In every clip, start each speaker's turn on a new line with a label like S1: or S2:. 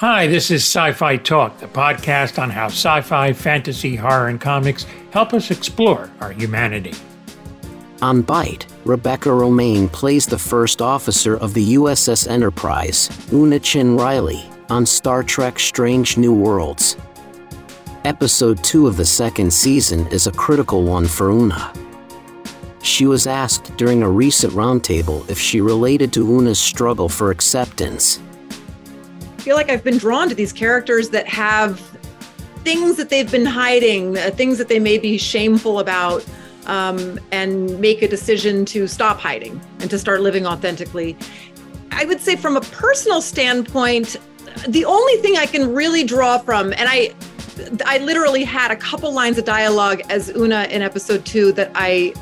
S1: Hi, this is Sci Fi Talk, the podcast on how sci fi, fantasy, horror, and comics help us explore our humanity.
S2: On Byte, Rebecca Romijn plays the first officer of the USS Enterprise, Una Chin Riley, on Star Trek Strange New Worlds. Episode 2 of the second season is a critical one for Una. She was asked during a recent roundtable if she related to Una's struggle for acceptance
S3: feel like I've been drawn to these characters that have things that they've been hiding, uh, things that they may be shameful about, um, and make a decision to stop hiding and to start living authentically. I would say, from a personal standpoint, the only thing I can really draw from, and I, I literally had a couple lines of dialogue as Una in episode two that I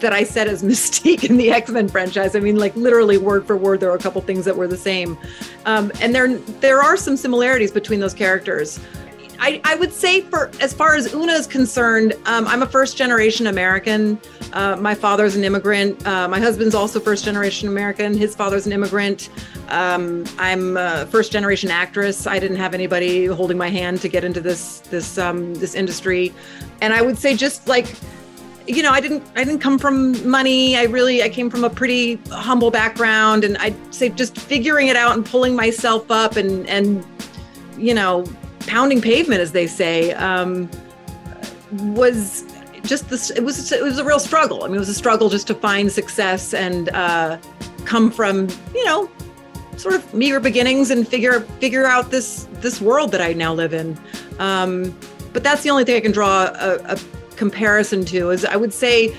S3: that I said as Mystique in the X Men franchise. I mean, like literally word for word, there were a couple things that were the same, um, and there there are some similarities between those characters. I, I would say for as far as Una is concerned, um, I'm a first generation American. Uh, my father's an immigrant. Uh, my husband's also first generation American. His father's an immigrant. Um, I'm a first generation actress. I didn't have anybody holding my hand to get into this this um, this industry, and I would say just like you know, I didn't I didn't come from money. I really I came from a pretty humble background and I'd say just figuring it out and pulling myself up and and you know, pounding pavement as they say, um, was just this it was it was a real struggle. I mean, it was a struggle just to find success and uh, come from, you know, sort of meager beginnings and figure figure out this this world that I now live in. Um, but that's the only thing I can draw a, a comparison to is I would say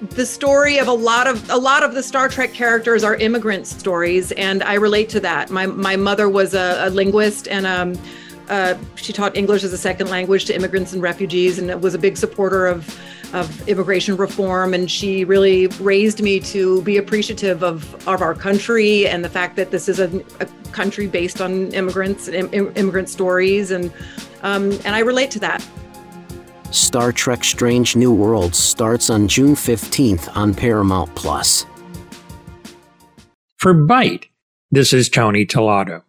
S3: the story of a lot of a lot of the Star Trek characters are immigrant stories, and I relate to that. My my mother was a, a linguist, and um, uh, she taught English as a second language to immigrants and refugees, and was a big supporter of of immigration reform. And she really raised me to be appreciative of of our country and the fact that this is a, a country based on immigrants, Im, immigrant stories, and um, and I relate to that.
S2: Star Trek Strange New Worlds starts on June 15th on Paramount Plus.
S1: For Byte, this is Tony Tellado.